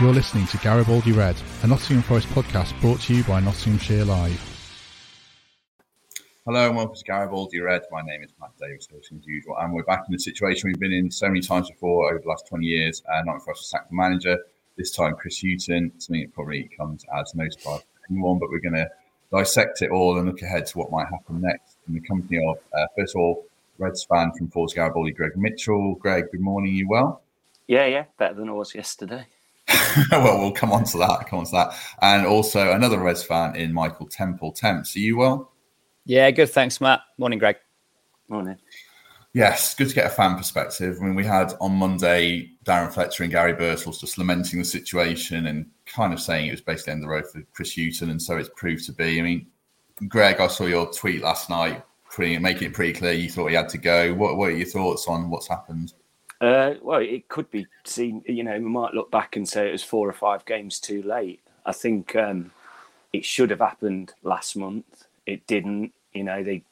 You're listening to Garibaldi Red, a Nottingham Forest podcast brought to you by Nottinghamshire Live. Hello and welcome to Garibaldi Red. My name is Matt Davies, hosting as usual, and we're back in a situation we've been in so many times before over the last 20 years. Uh, Nottingham Forest sacked the manager, this time Chris Hughton, something that probably comes as no surprise to anyone, but we're going to dissect it all and look ahead to what might happen next in the company of, uh, first of all, Reds fan from Forza Garibaldi, Greg Mitchell. Greg, good morning, you well? Yeah, yeah, better than I was yesterday. well, we'll come on to that. Come on to that. And also another Reds fan in Michael Temple. Temps, are you well? Yeah, good. Thanks, Matt. Morning, Greg. Morning. Yes, good to get a fan perspective. I mean, we had on Monday Darren Fletcher and Gary Birtles just lamenting the situation and kind of saying it was basically end the road for Chris Hughton, and so it's proved to be. I mean, Greg, I saw your tweet last night, pretty, making it pretty clear you thought he had to go. What, what are your thoughts on what's happened? Uh, well, it could be seen. You know, we might look back and say it was four or five games too late. I think um, it should have happened last month. It didn't. You know, they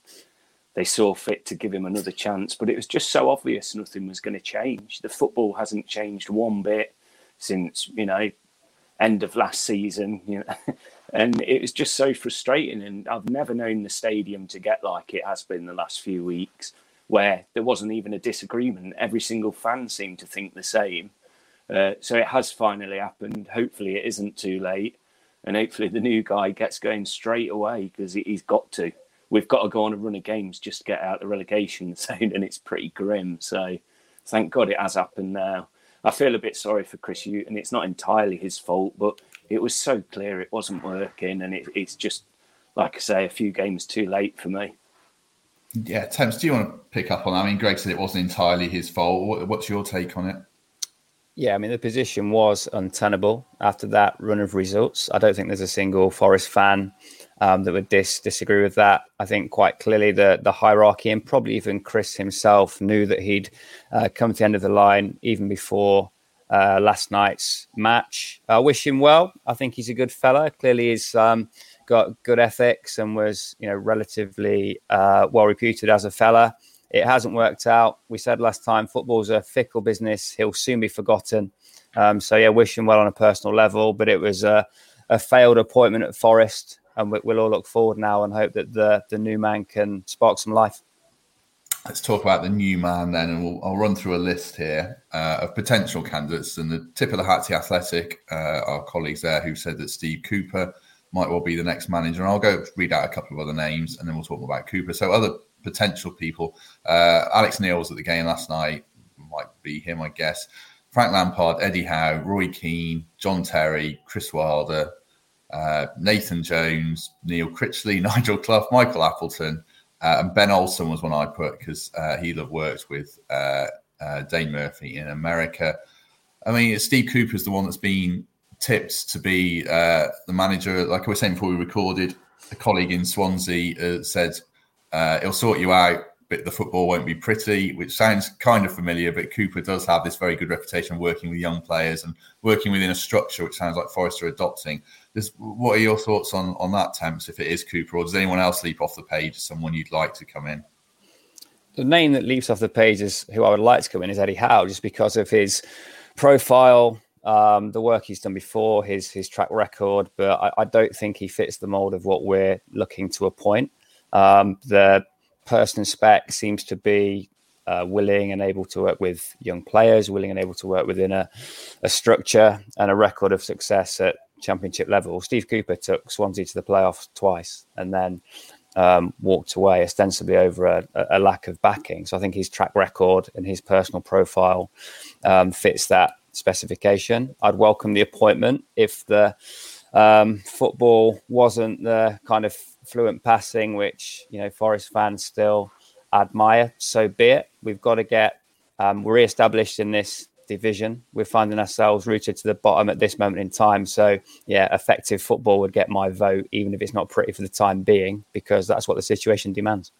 they saw fit to give him another chance, but it was just so obvious nothing was going to change. The football hasn't changed one bit since you know end of last season. You know, and it was just so frustrating. And I've never known the stadium to get like it has been the last few weeks where there wasn't even a disagreement. Every single fan seemed to think the same. Uh, so it has finally happened. Hopefully, it isn't too late. And hopefully, the new guy gets going straight away because he's got to. We've got to go on a run of games just to get out the relegation zone, and it's pretty grim. So thank God it has happened now. I feel a bit sorry for Chris Hughton. It's not entirely his fault, but it was so clear it wasn't working. And it, it's just, like I say, a few games too late for me. Yeah, Temps, do you want to pick up on that? I mean, Greg said it wasn't entirely his fault. What's your take on it? Yeah, I mean, the position was untenable after that run of results. I don't think there's a single Forest fan um, that would dis- disagree with that. I think quite clearly the, the hierarchy and probably even Chris himself knew that he'd uh, come to the end of the line even before uh, last night's match. I wish him well. I think he's a good fella. Clearly, he's um, got good ethics and was, you know, relatively uh, well reputed as a fella. It hasn't worked out. We said last time, football's a fickle business. He'll soon be forgotten. Um, so yeah, wish him well on a personal level. But it was a, a failed appointment at Forest, and we, will all look forward now and hope that the the new man can spark some life. Let's talk about the new man then, and we'll, I'll run through a list here uh, of potential candidates. And the tip of the hat to Athletic, uh, our colleagues there, who said that Steve Cooper might well be the next manager. And I'll go read out a couple of other names, and then we'll talk about Cooper. So other potential people. Uh, Alex Neil was at the game last night. Might be him, I guess. Frank Lampard, Eddie Howe, Roy Keane, John Terry, Chris Wilder, uh, Nathan Jones, Neil Critchley, Nigel Clough, Michael Appleton, uh, and Ben Olsen was one I put because uh, he'll worked with uh, uh, Dane Murphy in America. I mean, Steve Cooper's the one that's been tipped to be uh, the manager. Like I was saying before we recorded, a colleague in Swansea said uh, it'll sort you out, but the football won't be pretty, which sounds kind of familiar. But Cooper does have this very good reputation of working with young players and working within a structure, which sounds like Forest are adopting. This, what are your thoughts on on that, Temps? If it is Cooper, or does anyone else leap off the page as someone you'd like to come in? The name that leaps off the page is who I would like to come in is Eddie Howe, just because of his profile, um, the work he's done before, his his track record. But I, I don't think he fits the mold of what we're looking to appoint. Um, the person spec seems to be uh, willing and able to work with young players, willing and able to work within a, a structure and a record of success at championship level. Steve Cooper took Swansea to the playoffs twice and then um, walked away ostensibly over a, a, lack of backing. So I think his track record and his personal profile um, fits that specification. I'd welcome the appointment if the um, football wasn't the kind of fluent passing, which you know Forest fans still admire. So be it. We've got to get um, re-established in this division. We're finding ourselves rooted to the bottom at this moment in time. So yeah, effective football would get my vote, even if it's not pretty for the time being, because that's what the situation demands.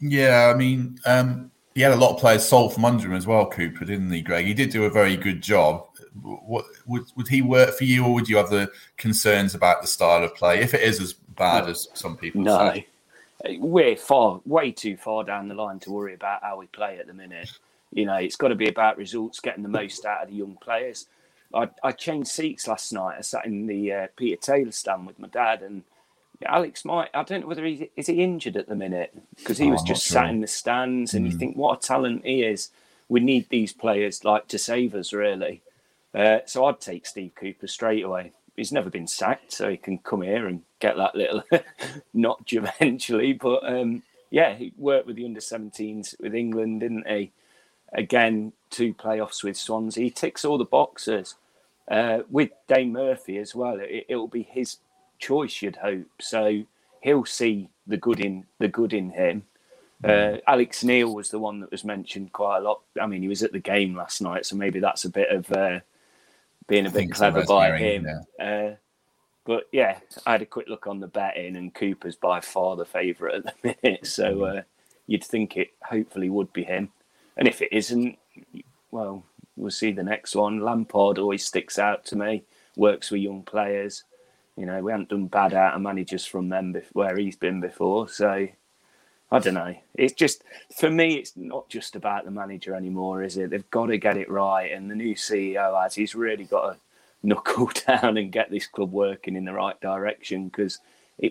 Yeah, I mean, um, he had a lot of players sold from under him as well, Cooper, didn't he, Greg? He did do a very good job. What would would he work for you, or would you have the concerns about the style of play if it is as bad as some people no. say? We're far, way too far down the line to worry about how we play at the minute. You know, it's got to be about results, getting the most out of the young players. I, I changed seats last night. I sat in the uh, Peter Taylor stand with my dad, and Alex might. I don't know whether he is he injured at the minute because he Oh, was just sure. sat in the stands, and you Mm. think what a talent he is. We need these players like to save us, really. Uh, so I'd take Steve Cooper straight away. He's never been sacked, so he can come here and get that little notch eventually. But um, yeah, he worked with the under 17s with England, didn't he? Again, two playoffs with Swansea. He ticks all the boxes. Uh, with Dane Murphy as well, it, it'll be his choice, you'd hope. So he'll see the good in the good in him. Uh, Alex Neil was the one that was mentioned quite a lot. I mean, he was at the game last night, so maybe that's a bit of uh, being a I bit think it's a clever by herring, him. Uh, but yeah, I had a quick look on the betting, and Cooper's by far the favourite at the minute. So uh, you'd think it hopefully would be him. And if it isn't, well, we'll see the next one. Lampard always sticks out to me. Works with young players. You know, we haven't done bad out of managers from them where he's been before. So I don't know. It's just for me, it's not just about the manager anymore, is it? They've got to get it right, and the new CEO has. He's really got to knuckle down and get this club working in the right direction because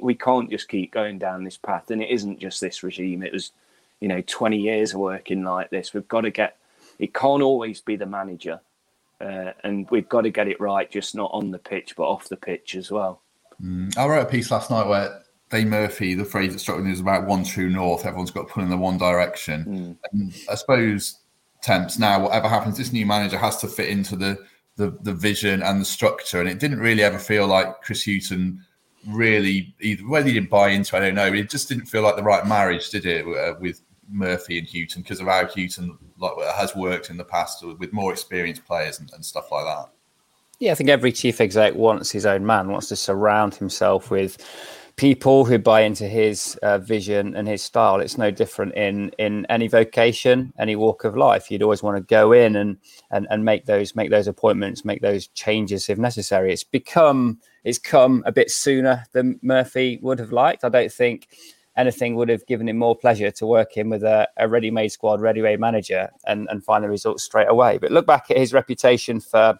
we can't just keep going down this path. And it isn't just this regime. It was, you know, twenty years of working like this. We've got to get. It can't always be the manager, uh, and we've got to get it right, just not on the pitch but off the pitch as well. I wrote a piece last night where Dane Murphy, the phrase that struck me was about one true north. Everyone's got to pull in the one direction. And I suppose temps now, whatever happens, this new manager has to fit into the, the the vision and the structure. And it didn't really ever feel like Chris Hughton really either whether he didn't buy into, it, I don't know. It just didn't feel like the right marriage, did it, uh, with Murphy and Hughton because of how Hughton like has worked in the past with more experienced players and, and stuff like that. Yeah, I think every chief exec wants his own man, wants to surround himself with people who buy into his uh, vision and his style. It's no different in in any vocation, any walk of life. You'd always want to go in and and and make those make those appointments, make those changes if necessary. It's become it's come a bit sooner than Murphy would have liked. I don't think anything would have given him more pleasure to work in with a, a ready-made squad, ready-made manager, and, and find the results straight away. But look back at his reputation for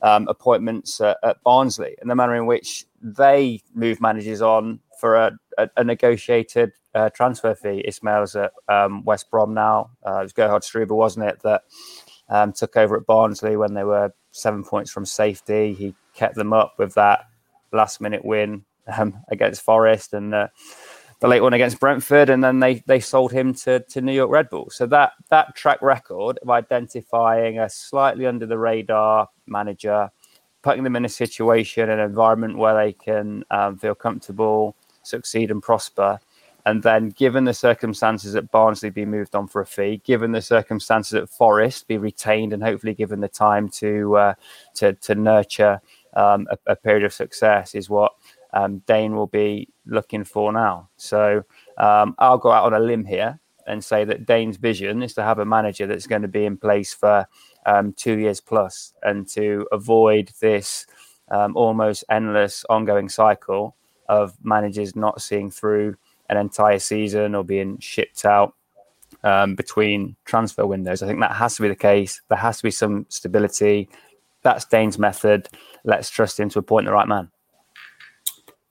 um, appointments at Barnsley and the manner in which they move managers on for a, a, a negotiated uh, transfer fee. Ismaël's at um, West Brom now. Uh, it was Gerhard Struber, wasn't it, that um, took over at Barnsley when they were seven points from safety. He kept them up with that last minute win um, against Forest and uh, the late one against Brentford, and then they they sold him to, to New York Red Bull. So that that track record of identifying a slightly under the radar manager, putting them in a situation, an environment where they can um, feel comfortable, succeed, and prosper. And then, given the circumstances at Barnsley, be moved on for a fee. Given the circumstances at Forest, be retained and hopefully given the time to uh, to, to nurture um, a, a period of success is what um, Dane will be looking for now. So um, I'll go out on a limb here and say that Dane's vision is to have a manager that's going to be in place for um, two years plus and to avoid this um, almost endless ongoing cycle of managers not seeing through an entire season or being shipped out um, between transfer windows. I think that has to be the case. There has to be some stability. That's Dane's method. Let's trust him to appoint the right man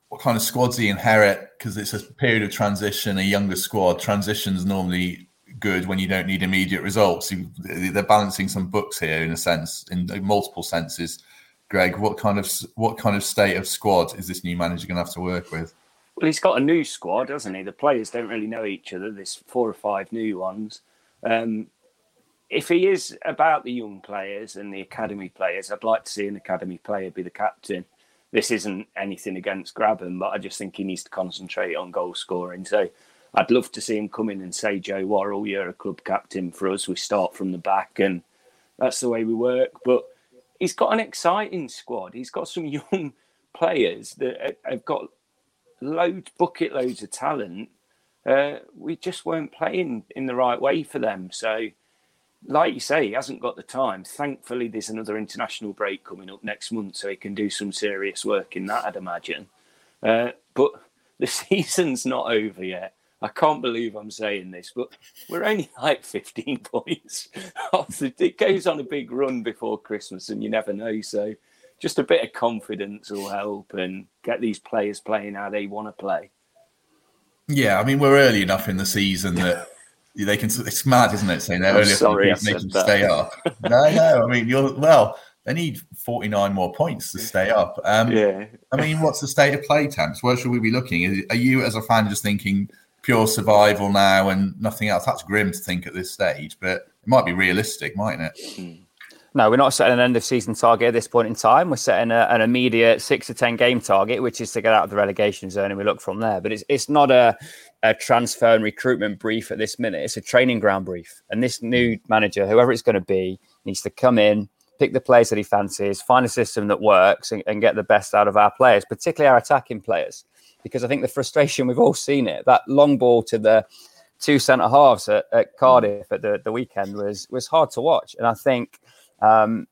what kind of squads he inherit because it's a period of transition, a younger squad. Transition's normally good when you don't need immediate results. You, they're balancing some books here in a sense, in multiple senses. Greg, what kind of what kind of state of squad is this new manager going to have to work with? Well, he's got a new squad, hasn't he? The players don't really know each other. There's four or five new ones. Um, if he is about the young players and the academy players, I'd like to see an academy player be the captain this isn't anything against Grabban, but I just think he needs to concentrate on goal scoring. So I'd love to see him come in and say, Joe Worrall, you're a club captain for us. We start from the back, and that's the way we work. But he's got an exciting squad. He's got some young players that have got loads, bucket loads of talent. Uh, we just weren't playing in the right way for them. So, like you say, he hasn't got the time. Thankfully, there's another international break coming up next month, so he can do some serious work in that, I'd imagine. Uh, but the season's not over yet. I can't believe I'm saying this, but we're only like 15 points off. The, it goes on a big run before Christmas, and you never know. So, just a bit of confidence will help and get these players playing how they want to play. Yeah, I mean, we're early enough in the season that they can. It's mad, isn't it? Saying they're early sorry I enough to make said them that. stay up. no, no. I mean, you're well. They need 49 more points to stay up. Um, Yeah. I mean, what's the state of play, Temps? Where should we be looking? Are you, as a fan, just thinking pure survival now and nothing else? That's grim to think at this stage, but it might be realistic, mightn't it? No, we're not setting an end of season target at this point in time. We're setting a, an immediate six to ten game target, which is to get out of the relegation zone, and we look from there. But it's it's not a, a transfer and recruitment brief at this minute. It's a training ground brief, and this new manager, whoever it's going to be, needs to come in, pick the players that he fancies, find a system that works, and, and get the best out of our players, particularly our attacking players. Because I think the frustration we've all seen it that long ball to the two centre halves at, at Cardiff at the, the weekend was was hard to watch, and I think um,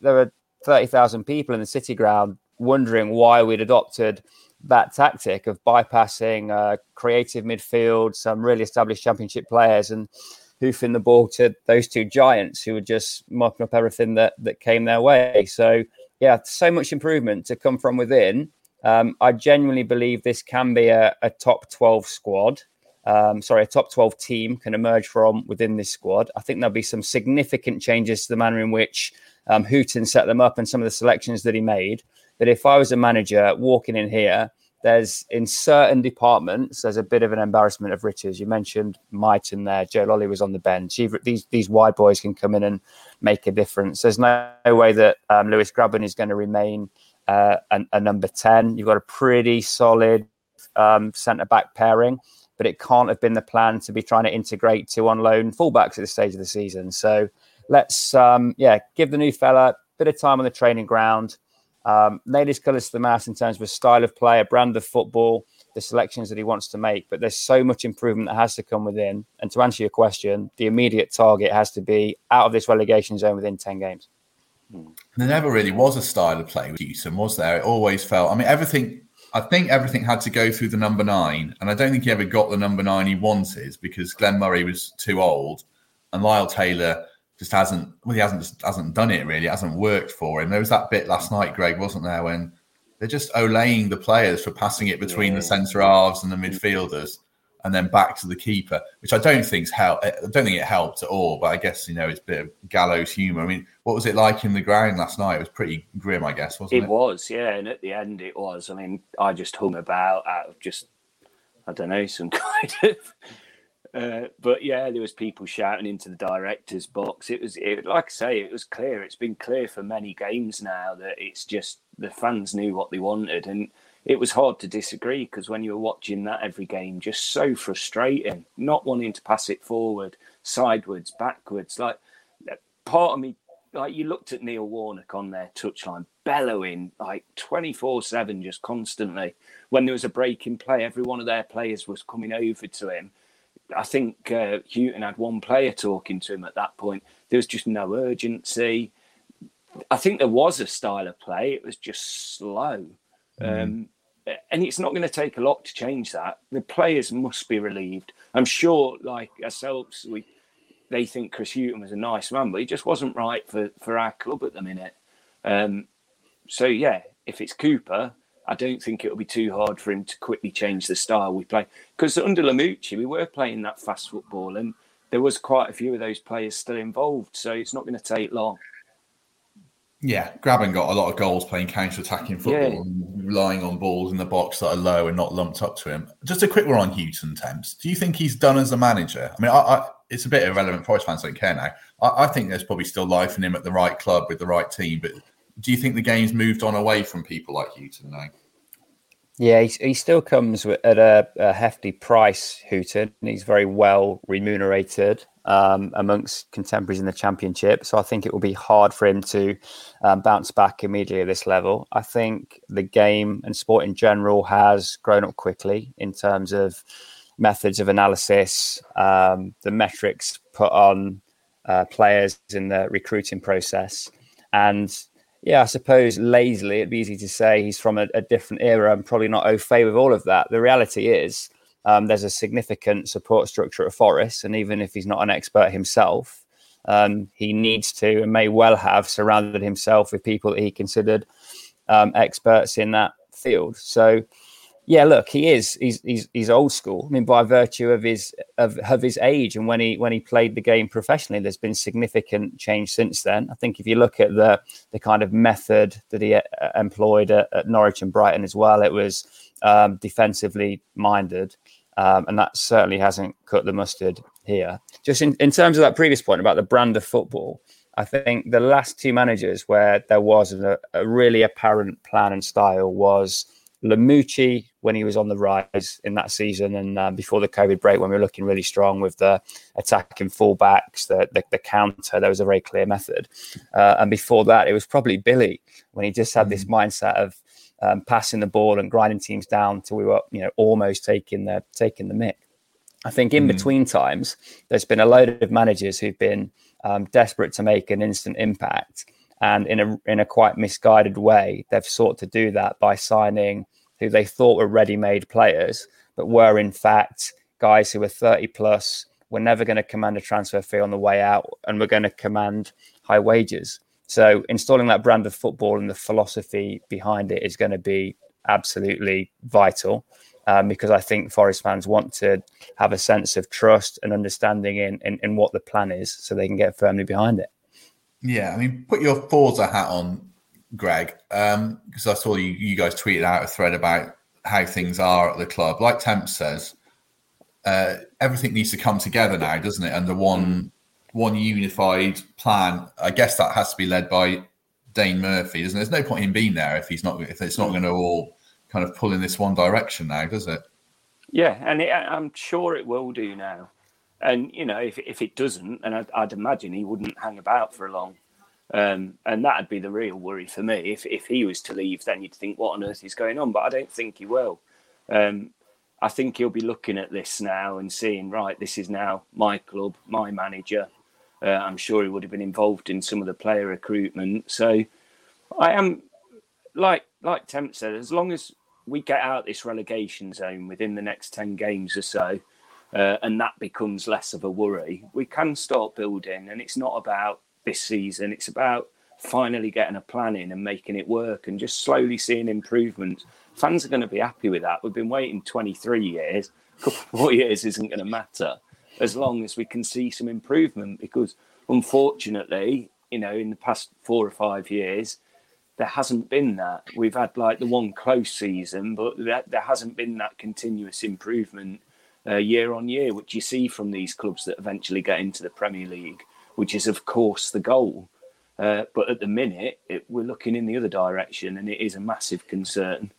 there were 30,000 people in the city ground wondering why we'd adopted that tactic of bypassing uh, creative midfield, some really established championship players, and hoofing the ball to those two giants who were just mopping up everything that, that came their way. So, yeah, so much improvement to come from within. Um, I genuinely believe this can be a, a top 12 squad um, sorry, a top 12 team can emerge from within this squad. I think there'll be some significant changes to the manner in which um, Hughton set them up and some of the selections that he made. That if I was a manager walking in here, there's in certain departments, there's a bit of an embarrassment of riches. You mentioned Mighten there. Joe Lolley was on the bench. These these wide boys can come in and make a difference. There's no, no way that um, Lewis Grabban is going to remain uh, a, a number 10. You've got a pretty solid um, centre back pairing but it can't have been the plan to be trying to integrate two on loan fullbacks at this stage of the season. So let's, um, yeah, give the new fella a bit of time on the training ground, um, his colours to the mast in terms of a style of play, a brand of football, the selections that he wants to make. But there's so much improvement that has to come within. And to answer your question, the immediate target has to be out of this relegation zone within 10 games. There never really was a style of play with Hughton, was there? It always felt. I mean, everything. I think everything had to go through the number nine, and I don't think he ever got the number nine he wanted because Glenn Murray was too old, and Lyle Taylor just hasn't. Well, he hasn't just hasn't done it really. It hasn't worked for him. There was that bit last night, Greg, wasn't there, when they're just olaying the players for passing it between Yeah. the centre halves and the midfielders, and then back to the keeper, which I don't think's help. I don't think it helped at all. But I guess you know it's a bit of gallows humour. I mean, what was it like in the ground last night? It was pretty grim, I guess, wasn't it? It was, yeah, and at the end it was. I mean, I just hung about out of just, I don't know, some kind of. Uh, but yeah, there was people shouting into the director's box. It was, it, like I say, it was clear. It's been clear for many games now that it's just the fans knew what they wanted, and it was hard to disagree because when you were watching that every game, just so frustrating, not wanting to pass it forward, sideways, backwards. Like part of me like you looked at Neil Warnock on their touchline, bellowing like 24 7 just constantly. When there was a break in play, every one of their players was coming over to him. I think uh, Hughton had one player talking to him at that point. There was just no urgency. I think there was a style of play, it was just slow. Um, and it's not going to take a lot to change that. The players must be relieved. I'm sure, like ourselves, we they think Chris Hughton was a nice man, but he just wasn't right for, for our club at the minute. Um, so yeah, if it's Cooper, I don't think it'll be too hard for him to quickly change the style we play. Because under Lamouchi, we were playing that fast football, and there was quite a few of those players still involved. So it's not going to take long. Yeah, Grabban got a lot of goals playing counter-attacking football Yeah. and relying on balls in the box that are low and not lumped up to him. Just a quick one on Hughton, Temps. Do you think he's done as a manager? I mean, I, I, it's a bit irrelevant. Forest fans don't care now. I, I think there's probably still life in him at the right club with the right team. But do you think the game's moved on away from people like Hughton now? Yeah, he, he still comes at a, a hefty price, Hughton, and he's very well remunerated um, amongst contemporaries in the championship. So I think it will be hard for him to um, bounce back immediately at this level. I think the game and sport in general has grown up quickly in terms of methods of analysis, um, the metrics put on uh, players in the recruiting process, and yeah, I suppose lazily it'd be easy to say he's from a, a different era and probably not au fait with all of that. The reality is um, there's a significant support structure at Forest, and even if he's not an expert himself, um, he needs to and may well have surrounded himself with people that he considered um, experts in that field. So yeah, look, he is. He's he's he's old school. I mean, by virtue of his of, of his age and when he when he played the game professionally, there's been significant change since then. I think if you look at the the kind of method that he uh, employed at, at, Norwich and Brighton as well, it was um, defensively minded, um, and that certainly hasn't cut the mustard here. Just in, in terms of that previous point about the brand of football, I think the last two managers where there was a, a really apparent plan and style was Lamouchi when he was on the rise in that season and um, before the COVID break when we were looking really strong with the attacking fullbacks, the, the, the counter, there was a very clear method. Uh, and before that, it was probably Billy when he just had this mm. mindset of um, passing the ball and grinding teams down till we were, you know, almost taking the taking the mick. I think in mm. between times, there's been a load of managers who've been um, desperate to make an instant impact and in a in a quite misguided way, they've sought to do that by signing who they thought were ready-made players, but were in fact guys who were 30 plus, were never going to command a transfer fee on the way out, and were going to command high wages. So installing that brand of football and the philosophy behind it is going to be absolutely vital. Um, because I think Forest fans want to have a sense of trust and understanding in, in, in what the plan is so they can get firmly behind it. Yeah, I mean, put your Forza hat on, Greg, because um, I saw you, you guys tweeted out a thread about how things are at the club. Like Temp says, uh, everything needs to come together now, doesn't it? Under one one unified plan. I guess that has to be led by Dane Murphy, doesn't it? There's no point in being there if he's not if it's not going to all kind of pull in this one direction now, does it? Yeah, and it, I'm sure it will do now. And you know, if if it doesn't, and I'd, I'd imagine he wouldn't hang about for long. Um, and that'd be the real worry for me. If if he was to leave, then you'd think, what on earth is going on? But I don't think he will. Um, I think he'll be looking at this now and seeing, right, this is now my club, my manager. Uh, I'm sure he would have been involved in some of the player recruitment. So I am, like like Temp said, as long as we get out this relegation zone within the next ten games or so, uh, and that becomes less of a worry, we can start building. And it's not about this season, it's about finally getting a plan in and making it work and just slowly seeing improvements. Fans are going to be happy with that. We've been waiting 23 years, a couple more years isn't going to matter as long as we can see some improvement because unfortunately, you know, in the past four or five years, there hasn't been that. We've had like the one close season, but that, there hasn't been that continuous improvement uh, year on year, which you see from these clubs that eventually get into the Premier League, which is, of course, the goal. Uh, but at the minute, it, we're looking in the other direction, and it is a massive concern.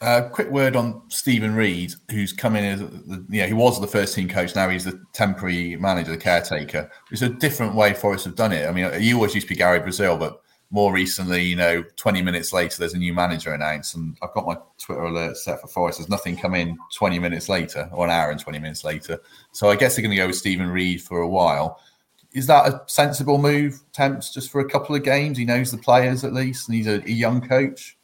Uh, quick word on Stephen Reid, who's come in as the, yeah, he was the first team coach. Now he's the temporary manager, the caretaker. It's a different way Forest have done it. I mean, you always used to be Gary Brazil, but more recently, you know, 20 minutes later, there's a new manager announced, and I've got my Twitter alert set for Forest. There's nothing come in 20 minutes later, or an hour and 20 minutes later. So I guess they're going to go with Stephen Reid for a while. Is that a sensible move, Temps, just for a couple of games? He knows the players at least, and he's a, a young coach.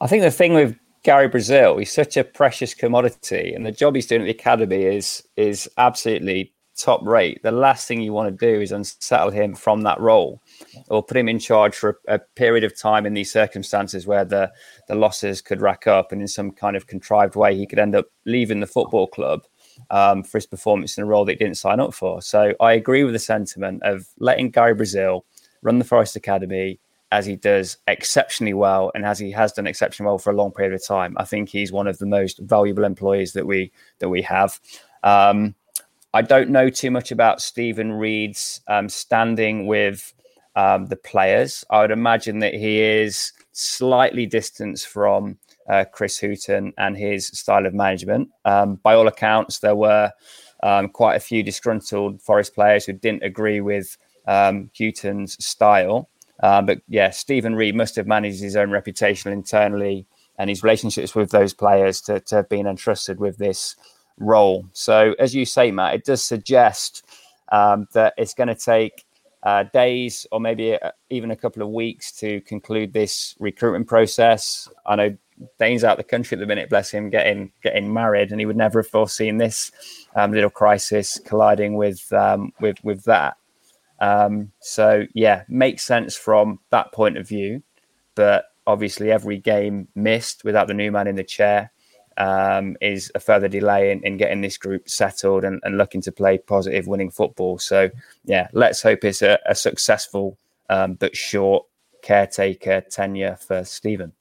I think the thing with Gary Brazil, he's such a precious commodity, and the job he's doing at the academy is is absolutely top rate. The last thing you want to do is unsettle him from that role or put him in charge for a, a, period of time in these circumstances where the, the losses could rack up and in some kind of contrived way he could end up leaving the football club um, for his performance in a role that he didn't sign up for. So I agree with the sentiment of letting Gary Brazil run the Forest Academy as he does exceptionally well and as he has done exceptionally well for a long period of time. I think he's one of the most valuable employees that we that we have. Um, I don't know too much about Stephen Reid's um, standing with um, the players. I would imagine that he is slightly distanced from uh, Chris Hughton and his style of management. Um, by all accounts, there were um, quite a few disgruntled Forest players who didn't agree with um, Hughton's style. Um, but yeah, Stephen Reid must have managed his own reputation internally and his relationships with those players to, to have been entrusted with this role. So, as you say, Matt, it does suggest um, that it's going to take uh, days or maybe a, even a couple of weeks to conclude this recruitment process. I know Dane's out of the country at the minute, bless him, getting getting married, and he would never have foreseen this um, little crisis colliding with um, with with that. Um, so yeah, makes sense from that point of view, but obviously every game missed without the new man in the chair um, is a further delay in, in getting this group settled and, and, looking to play positive winning football. So yeah, let's hope it's a, a successful um, but short caretaker tenure for Stephen.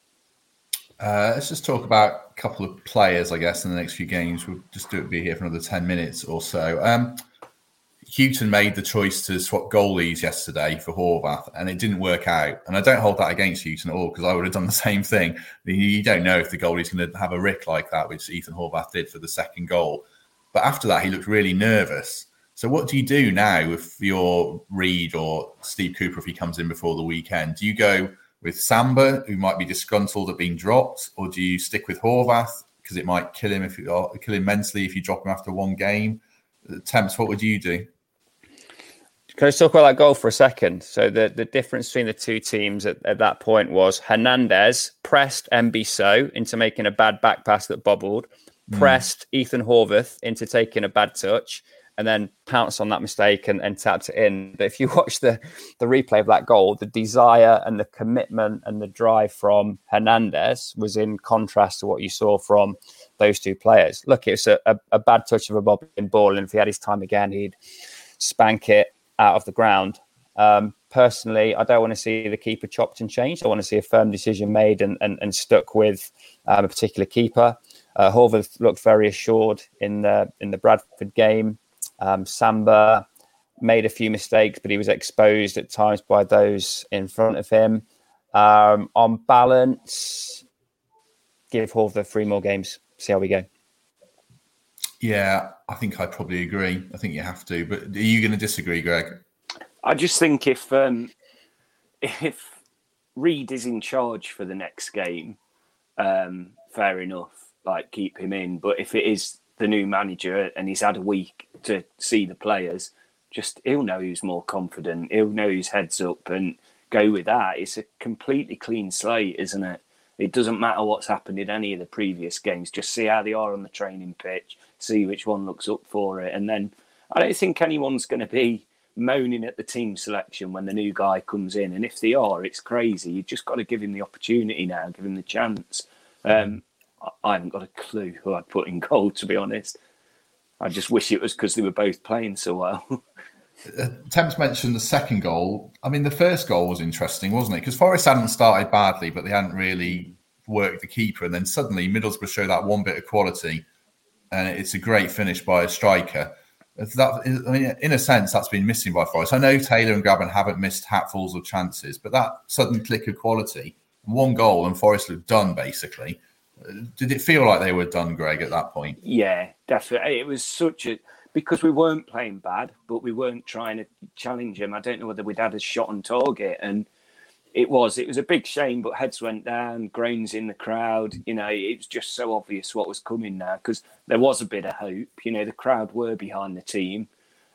Uh, let's just talk about a couple of players, I guess, in the next few games. We'll just do it be here for another 10 minutes or so. Um, Hughton made the choice to swap goalies yesterday for Horvath, and it didn't work out. And I don't hold that against Hughton at all because I would have done the same thing. You don't know if the goalie's going to have a rick like that, which Ethan Horvath did for the second goal. But after that, he looked really nervous. So what do you do now if you're Reid or Steve Cooper if he comes in before the weekend? Do you go with Samba, who might be disgruntled at being dropped, or do you stick with Horvath because it might kill him if you kill him mentally if you drop him after one game? Temps, what would you do? Can I talk about that goal for a second? So the, the difference between the two teams at, at that point was Hernandez pressed Mbe Soh into making a bad back pass that bobbled, mm. pressed Ethan Horvath into taking a bad touch, and then pounced on that mistake and, and tapped it in. But if you watch the, the replay of that goal, the desire and the commitment and the drive from Hernandez was in contrast to what you saw from those two players. Look, it was a, a, a bad touch of a bobbing ball, and if he had his time again, he'd spank it out of the ground. Um, personally, I don't want to see the keeper chopped and changed. I want to see a firm decision made and, and, and stuck with um, a particular keeper. Uh, Horvath looked very assured in the in the Bradford game. Um, Samba made a few mistakes, but he was exposed at times by those in front of him. Um, on balance, give Horvath three more games. See how we go. Yeah, I think I probably agree. I think you have to. But are you going to disagree, Greg? I just think if um, if Reid is in charge for the next game, um, fair enough. Like keep him in. But if it is the new manager and he's had a week to see the players, just he'll know who's more confident. He'll know who's heads up and go with that. It's a completely clean slate, isn't it? It doesn't matter what's happened in any of the previous games. Just see how they are on the training pitch, see which one looks up for it. And then I don't think anyone's going to be moaning at the team selection when the new guy comes in. And if they are, it's crazy. You've just got to give him the opportunity now, give him the chance. Um, I haven't got a clue who I'd put in goal, to be honest. I just wish it was because they were both playing so well. Uh, Temps mentioned the second goal. I mean, the first goal was interesting, wasn't it? Because Forest hadn't started badly, but they hadn't really worked the keeper. And then suddenly Middlesbrough showed that one bit of quality. And it's a great finish by a striker. That, I mean, in a sense, that's been missing by Forest. I know Taylor and Grabban haven't missed hatfuls of chances, but that sudden click of quality, one goal, and Forest looked done basically. Did it feel like they were done, Greg, at that point? Yeah, definitely. It was such a because we weren't playing bad, but we weren't trying to challenge him. I don't know whether we'd had a shot on target, and it was it was a big shame. But heads went down, groans in the crowd. You know, it was just so obvious what was coming now because there was a bit of hope. You know, the crowd were behind the team,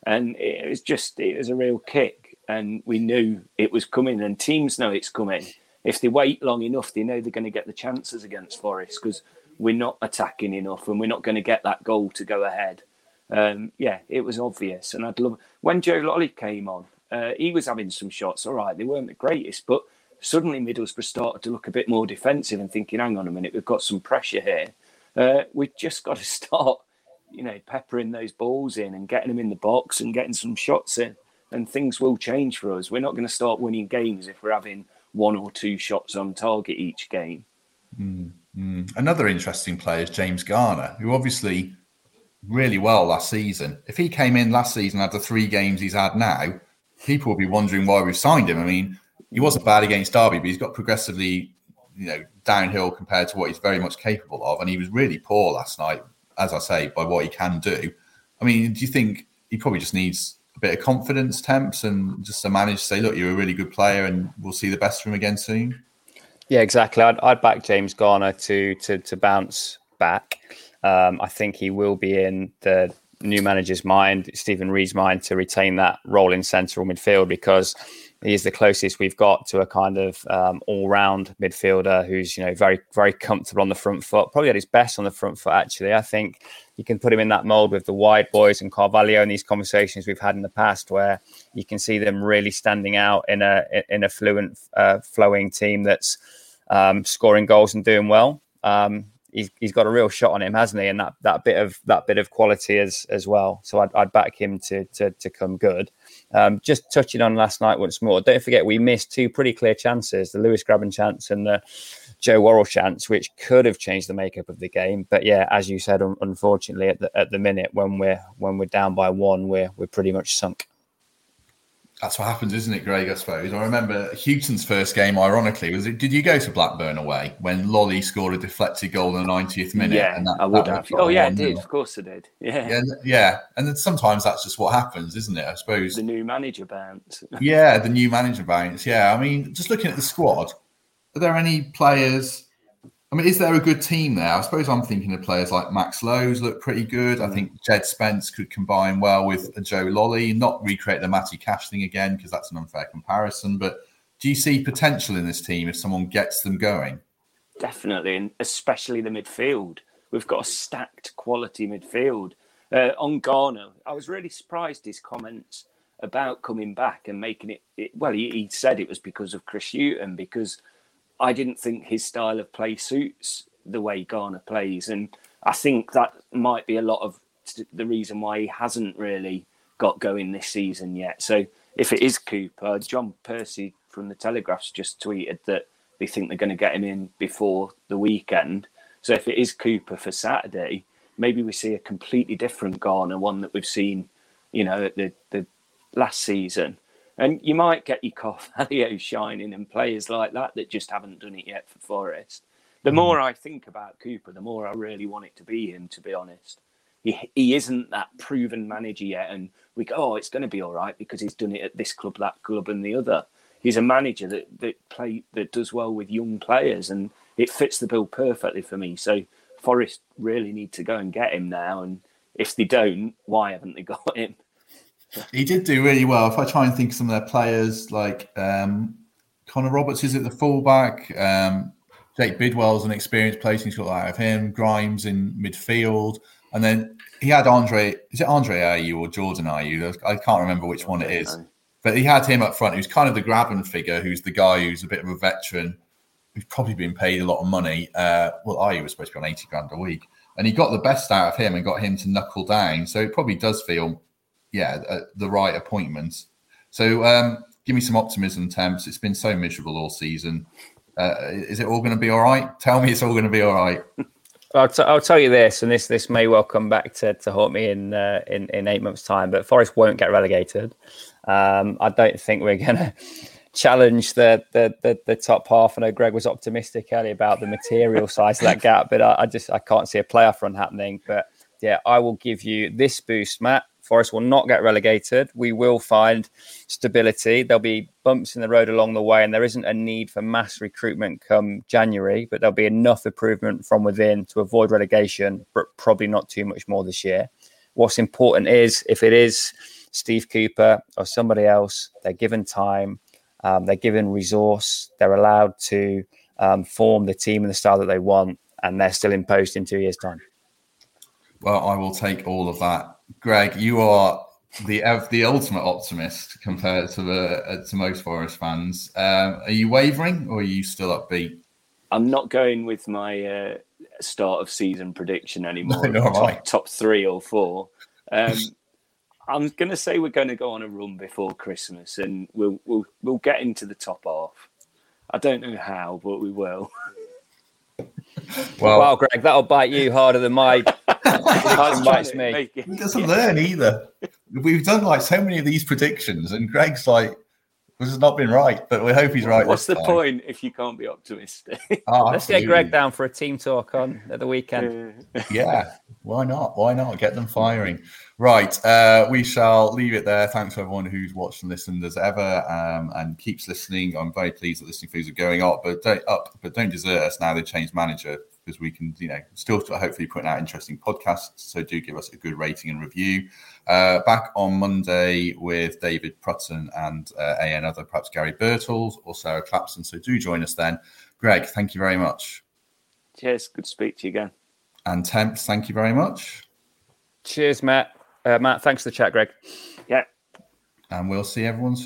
and it was just it was a real kick, and we knew it was coming, and teams know it's coming. If they wait long enough, they know they're going to get the chances against Forest because we're not attacking enough, and we're not going to get that goal to go ahead um, yeah, it was obvious. And I'd love when Joe Lolley came on, uh, he was having some shots. All right, they weren't the greatest, but suddenly Middlesbrough started to look a bit more defensive and thinking, hang on a minute, we've got some pressure here. Uh, we've just got to start, you know, peppering those balls in and getting them in the box and getting some shots in, and things will change for us. We're not going to start winning games if we're having one or two shots on target each game. Mm, mm. Another interesting player is James Garner, who obviously really well last season. If he came in last season had the three games he's had now, people will be wondering why we've signed him. I mean, he wasn't bad against Derby, but he's got progressively, you know, downhill compared to what he's very much capable of. And he was really poor last night, as I say, by what he can do. I mean, do you think he probably just needs a bit of confidence, temps, and just to manage to say, look, you're a really good player, and we'll see the best from him again soon? Yeah, exactly. I'd, I'd back James Garner to to to bounce back. Um, I think he will be in the new manager's mind, Stephen Reid's mind, to retain that role in central midfield because he is the closest we've got to a kind of um, all-round midfielder who's you know very very comfortable on the front foot. Probably at his best on the front foot. Actually, I think you can put him in that mold with the wide boys and Carvalho and these conversations we've had in the past, where you can see them really standing out in a in a fluent, uh, flowing team that's um, scoring goals and doing well. Um, he's, he's got a real shot on him, hasn't he? And that, that bit of that bit of quality as as well. So I'd, I'd back him to to, to come good. Um, just touching on last night once more. Don't forget we missed two pretty clear chances: the Lewis Grabban chance and the Joe Worrall chance, which could have changed the makeup of the game. But yeah, as you said, un- unfortunately, at the at the minute when we're when we're down by one, we're we're pretty much sunk that's what happens, isn't it, Greg? I suppose. I remember Hughton's first game. Ironically, was it? Did you go to Blackburn away when Lolley scored a deflected goal in the 90th minute? Yeah, and that, I would have. Oh yeah, I did. Of course, I did. Yeah. yeah, yeah. And then sometimes that's just what happens, isn't it? I suppose the new manager bounce. yeah, the new manager bounce. Yeah, I mean, just looking at the squad, are there any players I mean, is there a good team there? I suppose I'm thinking of players like Max Lowe's look pretty good. I mm. think Jed Spence could combine well with Joe Lolley, not recreate the Matty Cash thing again because that's an unfair comparison. But do you see potential in this team if someone gets them going? Definitely, and especially the midfield. We've got a stacked quality midfield. Uh, on Garner, I was really surprised his comments about coming back and making it. it well, he, he, said it was because of Chris Hughton because I didn't think his style of play suits the way Garner plays, and I think that might be a lot of the reason why he hasn't really got going this season yet. So if it is Cooper, John Percy from the Telegraph's just tweeted that they think they're going to get him in before the weekend. So if it is Cooper for Saturday, maybe we see a completely different Garner, one that we've seen, you know, at the, the last season. And you might get your Carvalho shining and players like that that just haven't done it yet for Forest. The mm. more I think about Cooper, the more I really want it to be him, to be honest. He, he isn't that proven manager yet. And we go, oh, it's going to be all right because he's done it at this club, that club, and the other. He's a manager that, that play that does well with young players, and it fits the bill perfectly for me. So Forest really need to go and get him now. And if they don't, why haven't they got him? He did do really well. If I try and think of some of their players, like um, Connor Roberts is at the fullback, um, Jake Bidwell's an experienced player. He's got out of him. Grimes in midfield, and then he had Andre. Is it Andre Ayew or Jordan Ayew? I can't remember which one it is. But he had him up front. Who's kind of the Grabban figure. Who's the guy who's a bit of a veteran, who's probably been paid a lot of money. Uh, well, Ayew was supposed to be on eighty grand a week, and he got the best out of him and got him to knuckle down. So it probably does feel yeah, uh, the right appointments. So um, give me some optimism, Temps. It's been so miserable all season. Uh, is it all going to be all right? Tell me it's all going to be all right. I'll, t- I'll tell you this, and this this may well come back to, to haunt me in, uh, in in eight months' time. But Forest won't get relegated. Um, I don't think we're going to challenge the, the, the the top half. I know Greg was optimistic earlier about the material size of that gap, but I, I just I can't see a playoff run happening. But yeah, I will give you this boost, Matt. Forest will not get relegated. We will find stability. There'll be bumps in the road along the way, and there isn't a need for mass recruitment come January, but there'll be enough improvement from within to avoid relegation, but probably not too much more this year. What's important is if it is Steve Cooper or somebody else, they're given time, um, they're given resource, they're allowed to um, form the team and the style that they want, and they're still in post in two years' time. Well, I will take all of that Greg, you are the the ultimate optimist compared to the uh, to most Forest fans. Um, are you wavering or are you still upbeat? I'm not going with my uh, start of season prediction anymore. No, top, top, three or four. Um, I'm going to say we're going to go on a run before Christmas, and we'll we'll we'll get into the top half. I don't know how, but we will. Well, wow, Greg, that'll bite you harder than my was trying bites to me. He doesn't learn either. We've done like so many of these predictions, and Greg's like, "This has not been right," but we hope he's right. What's this the time. point if you can't be optimistic? Oh, Let's get. Greg down for a team talk on at the weekend. Yeah, why not? Why not get them firing? Right, uh, we shall leave it there. Thanks to everyone who's watched and listened as ever, um, and keeps listening. I'm very pleased that listening fees are going up, but don't up, but don't desert us now. They changed manager because we can, you know, still hopefully putting out interesting podcasts. So do give us a good rating and review. Uh, back on Monday with David Prutton and uh, a another perhaps Gary Birtles or Sarah Clapson. So do join us then. Greg, thank you very much. Cheers. Good to speak to you again. And Temps, thank you very much. Cheers, Matt. Uh, Matt, thanks for the chat, Greg. Yeah. And we'll see everyone soon.